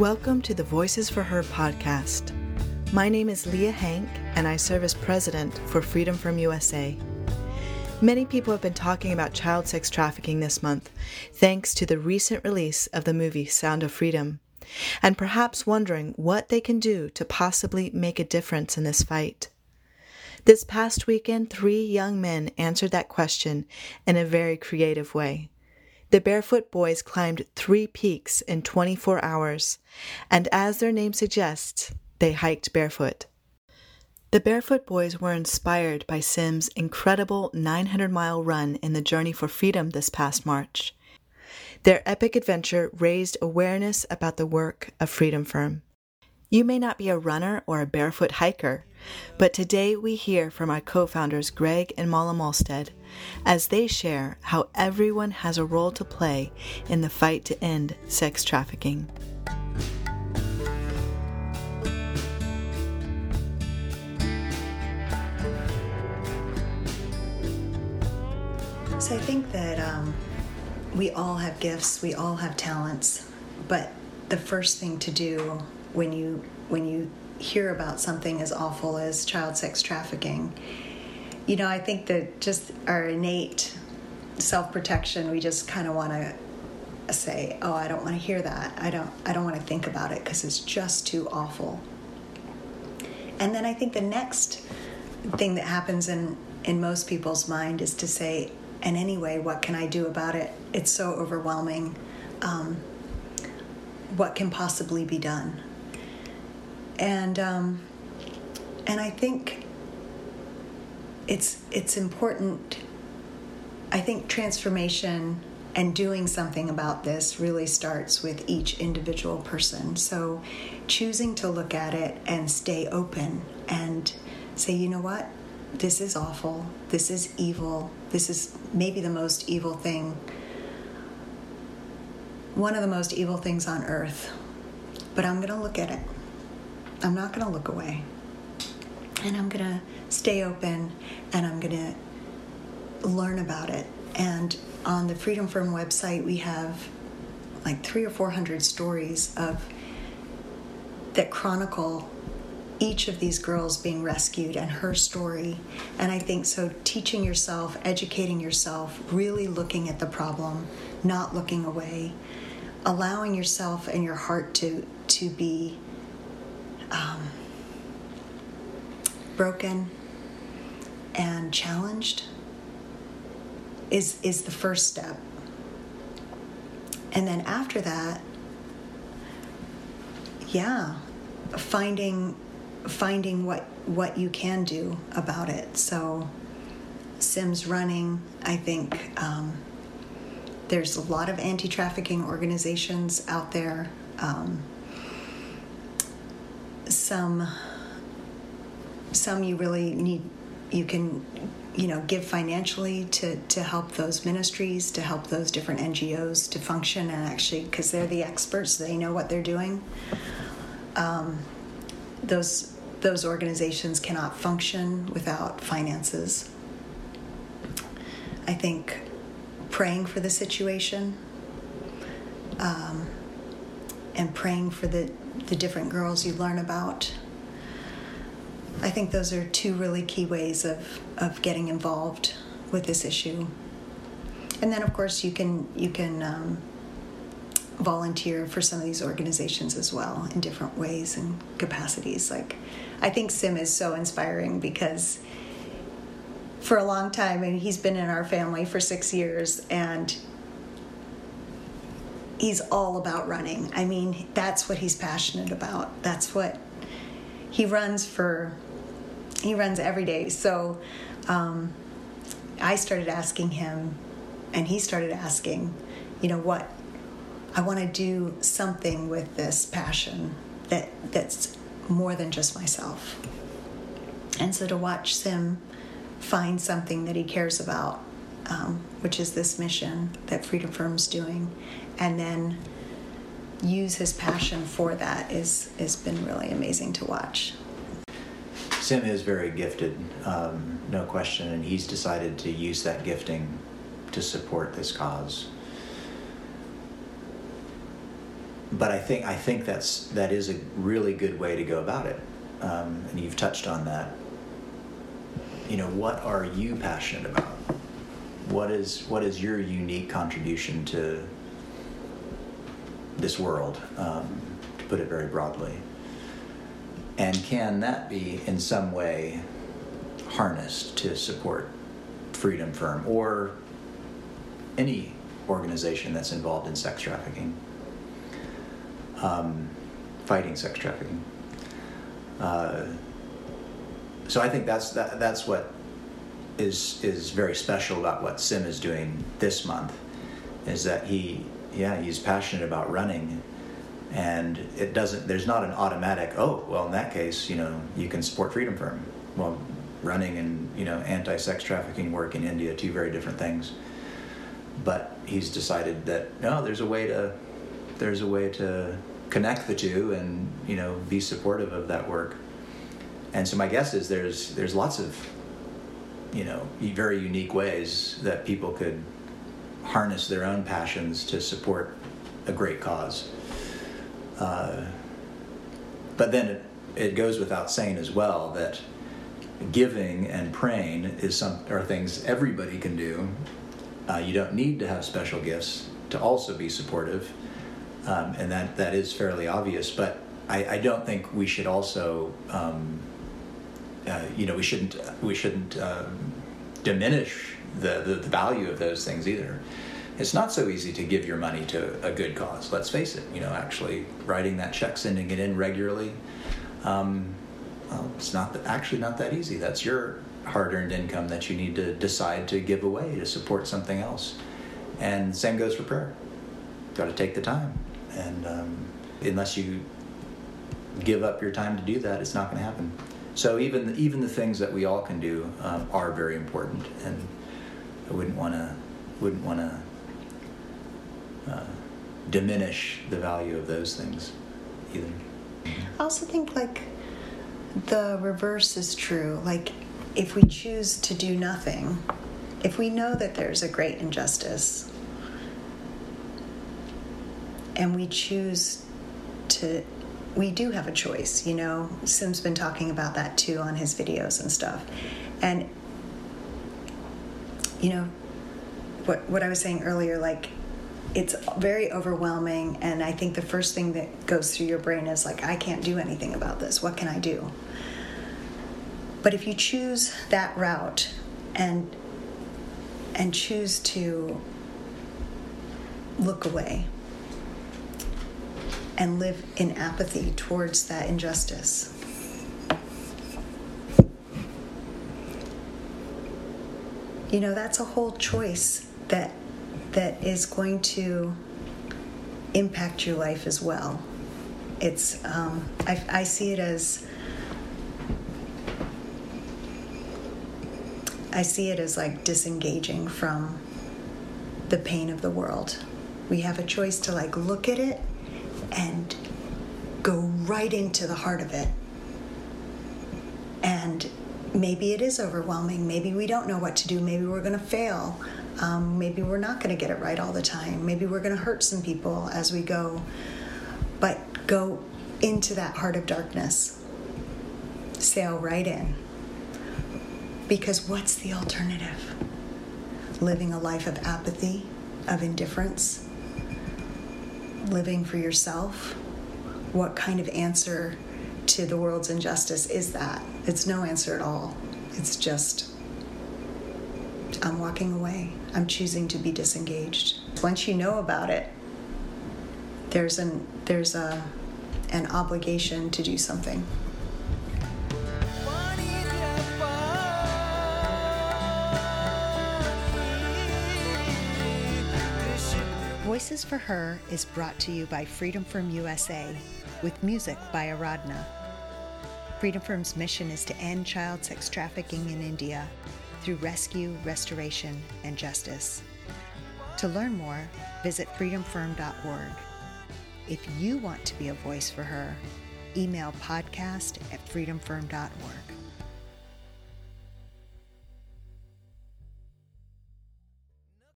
Welcome to the Voices for Her podcast. My name is Leah Hank, and I serve as president for Freedom Firm USA. Many people have been talking about child sex trafficking this month, thanks to the recent release of the movie Sound of Freedom, and perhaps wondering what they can do to possibly make a difference in this fight. This past weekend, three young men answered that question in a very creative way. The Barefoot Boys climbed three peaks in 24 hours, and as their name suggests, they hiked barefoot. The Barefoot Boys were inspired by Sim's incredible 900 mile run in the Journey for Freedom this past March. Their epic adventure raised awareness about the work of Freedom Firm. You may not be a runner or a barefoot hiker, but today we hear from our co founders Greg and Mala Malstead as they share how everyone has a role to play in the fight to end sex trafficking. So I think that um, we all have gifts, we all have talents, but the first thing to do when you when you hear about something as awful as child sex trafficking you know i think that just our innate self-protection we just kind of want to say oh i don't want to hear that. I don't i don't want to think about it because it's just too awful. And then i think the next thing that happens in in most people's mind is to say and anyway what can i do about it? It's so overwhelming. Um, what can possibly be done and um, and I think it's it's important. I think transformation and doing something about this really starts with each individual person. So choosing to look at it and stay open and say, you know what, this is awful. This is evil. This is maybe the most evil thing. One of the most evil things on earth. But I'm going to look at it I'm not going to look away. And I'm going to stay open and I'm going to learn about it. And on the Freedom Firm website, we have like three or four hundred stories of that chronicle each of these girls being rescued and her story. And I think so, teaching yourself, educating yourself, really looking at the problem, not looking away, allowing yourself and your heart to, to be broken and challenged is is the first step. And then after that yeah finding finding what what you can do about it. So sims running i think um, there's a lot of anti-trafficking organizations out there. Um, some some you really need you can you know give financially to to help those ministries to help those different ngos to function and actually because they're the experts they know what they're doing um, those those organizations cannot function without finances i think praying for the situation um, and praying for the the different girls you learn about. I think those are two really key ways of, of getting involved with this issue. And then, of course, you can you can um, volunteer for some of these organizations as well in different ways and capacities. Like, I think Sim is so inspiring because for a long time, and he's been in our family for six years, and he's all about running. I mean, that's what he's passionate about. That's what he runs for. He runs every day. So um, I started asking him, and he started asking, you know, what I want to do something with this passion that that's more than just myself. And so to watch Sim find something that he cares about, um, which is this mission that Freedom Firm's doing, and then use his passion for that is has been really amazing to watch. Sim is very gifted, um, no question, and he's decided to use that gifting to support this cause. but I think I think that's that is a really good way to go about it, um, and you've touched on that. You know, what are you passionate about? What is what is your unique contribution to this world, um, to put it very broadly? And can that be in some way harnessed to support Freedom Firm or any organization that's involved in sex trafficking? um, fighting sex trafficking. Uh, so I think that's that, that's what is is very special about what Sim is doing this month, is that he yeah he's passionate about running, and it doesn't there's not an automatic oh well in that case you know you can support Freedom Firm well running and you know anti-sex trafficking work in India two very different things, but he's decided that no there's a way to there's a way to connect the two and you know be supportive of that work. And so my guess is there's there's lots of you know very unique ways that people could harness their own passions to support a great cause. Uh, but then it, it goes without saying as well that giving and praying is some are things everybody can do. Uh, you don't need to have special gifts to also be supportive um, and that that is fairly obvious. But I, I don't think we should also, um, uh, you know, we shouldn't we shouldn't um, diminish the, the, the value of those things either. It's not so easy to give your money to a good cause. Let's face it. You know, actually writing that check, sending it in regularly. Um, well, it's not actually not that easy. That's your hard-earned income that you need to decide to give away to support something else. And same goes for prayer. Got to take the time and um, unless you give up your time to do that, it's not going to happen. So even even the things that we all can do um, are very important, and I wouldn't want to wouldn't want to uh, diminish the value of those things either. I also think like the reverse is true. Like if we choose to do nothing, if we know that there's a great injustice, and we choose to we do have a choice you know sim's been talking about that too on his videos and stuff and you know what what i was saying earlier like it's very overwhelming and i think the first thing that goes through your brain is like i can't do anything about this what can i do but if you choose that route and and choose to look away and live in apathy towards that injustice. You know, that's a whole choice that that is going to impact your life as well. It's um, I, I see it as I see it as like disengaging from the pain of the world. We have a choice to like look at it and go right into the heart of it. And maybe it is overwhelming. Maybe we don't know what to do. Maybe we're going to fail. Um, maybe we're not going to get it right all the time. Maybe we're going to hurt some people as we go. But go into that heart of darkness. Sail right in. Because what's the alternative? Living a life of apathy, of indifference, living for yourself, what kind of answer to the world's injustice is that? It's no answer at all. It's just, I'm walking away. I'm choosing to be disengaged. Once you know about it, there's an there's a an obligation to do something. Voices for Her is brought to you by Freedom Firm USA with music by Aradhna. Freedom Firm's mission is to end child sex trafficking in India through rescue, restoration, and justice. To learn more, visit freedomfirm.org. If you want to be a voice for her, email podcast at freedomfirm.org.